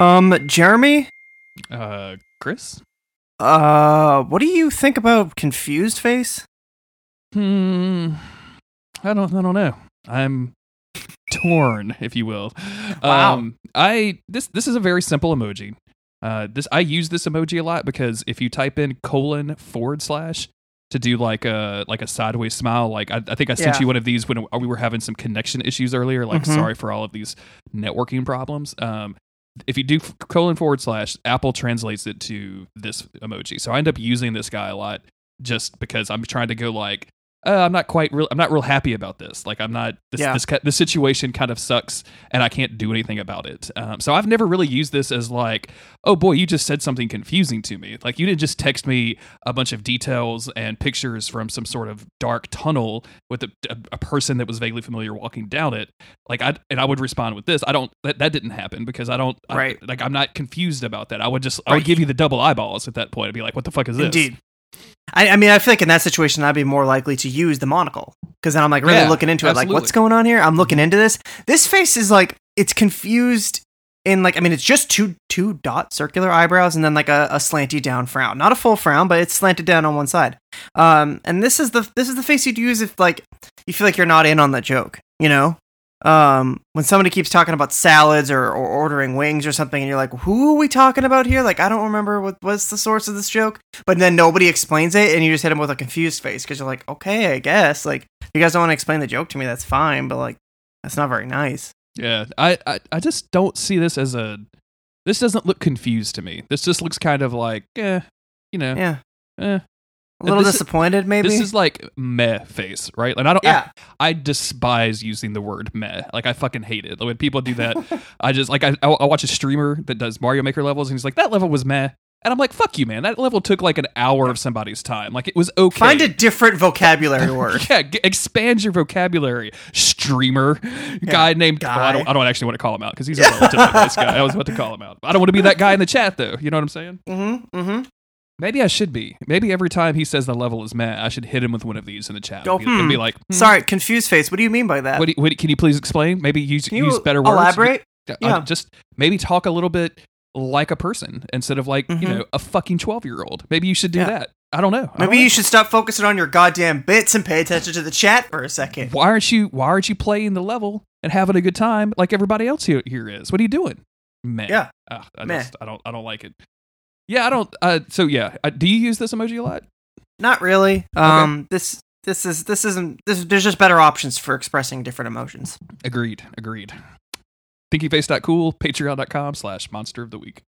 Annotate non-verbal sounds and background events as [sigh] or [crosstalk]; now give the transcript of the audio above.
Um, Jeremy, Uh, Chris? uh, what do you think about confused face? Hmm. I don't. I don't know. I'm torn, if you will. Wow. Um, I this this is a very simple emoji. Uh, this I use this emoji a lot because if you type in colon forward slash to do like a like a sideways smile, like I, I think I sent Yeah. you one of these when we were having some connection issues earlier. Like, Mhm. sorry for all of these networking problems. Um, if you do colon forward slash, Apple translates it to this emoji. So I end up using this guy a lot just because I'm trying to go like, uh, I'm not quite real. I'm not real happy about this. Like I'm not. This Yeah. this this situation kind of sucks, and I can't do anything about it. Um, so I've never really used this as like, oh boy, you just said something confusing to me. Like you didn't just text me a bunch of details and pictures from some sort of dark tunnel with a, a, a person that was vaguely familiar walking down it. Like I and I would respond with this. I don't. That, that didn't happen because I don't. I- Right. like I'm not confused about that. I would just. I would Right. give you the double eyeballs at that point. I'd be like, what the fuck is this? Indeed. I, I mean, I feel like in that situation, I'd be more likely to use the monocle because then I'm like really Yeah, looking into it. Like, what's going on here? I'm looking into this. This face is like it's confused in like I mean, it's just two two dot circular eyebrows and then like a, a slanty down frown. Not a full frown, but it's slanted down on one side. Um, and this is the this is the face you'd use if like you feel like you're not in on the joke. You know, um, when somebody keeps talking about salads or, or ordering wings or something, and you're like, "Who are we talking about here?" Like, I don't remember what what's the source of this joke, but then nobody explains it, and you just hit them with a confused face because you're like, "Okay, I guess." Like, if you guys don't want to explain the joke to me, that's fine, but like, that's not very nice. Yeah, I, I I just don't see this as a. This doesn't look confused to me. This just looks kind of like, eh, you know, Yeah, eh. A little This is- disappointed, maybe. This is like meh face, right? And I don't. yeah, I, I despise using the word meh. Like I fucking hate it. When people do that, [laughs] I just like I, I watch a streamer that does Mario Maker levels, and he's like, that level was meh. And I'm like, fuck you, man. That level took like an hour of somebody's time. Like it was okay. find a different vocabulary [laughs] word. Yeah, g- expand your vocabulary. Streamer guy named. oh, I don't. I don't actually want to call him out because he's a [laughs] relatively nice guy. I was about to call him out. I don't want to be that guy in the chat though. You know what I'm saying? Mm-hmm. Mm-hmm. Maybe I should be. Maybe every time he says the level is meh, I should hit him with one of these in the chat and, be, and be hmm. like, hmm, Sorry, confused face. What do you mean by that? What, you- what, can you please explain? Maybe use you use better words. elaborate? Uh, Yeah. just maybe talk a little bit like a person instead of like you Mhm. know a fucking twelve year old. Maybe you should do Yeah. that. I don't know. I don't Maybe know. you should stop focusing on your goddamn bits and pay attention to the chat for a second. Why aren't you Why aren't you playing the level and having a good time like everybody else here, here is? What are you doing? Man, Yeah. Ugh, I Meh. just I don't I don't like it. Yeah, I don't. Uh, so yeah, uh, do you use this emoji a lot? Not really. Um, this this is this isn't this. There's just better options for expressing different emotions. Agreed. Agreed. Thinkyface.cool, patreon.com slash monster of the week.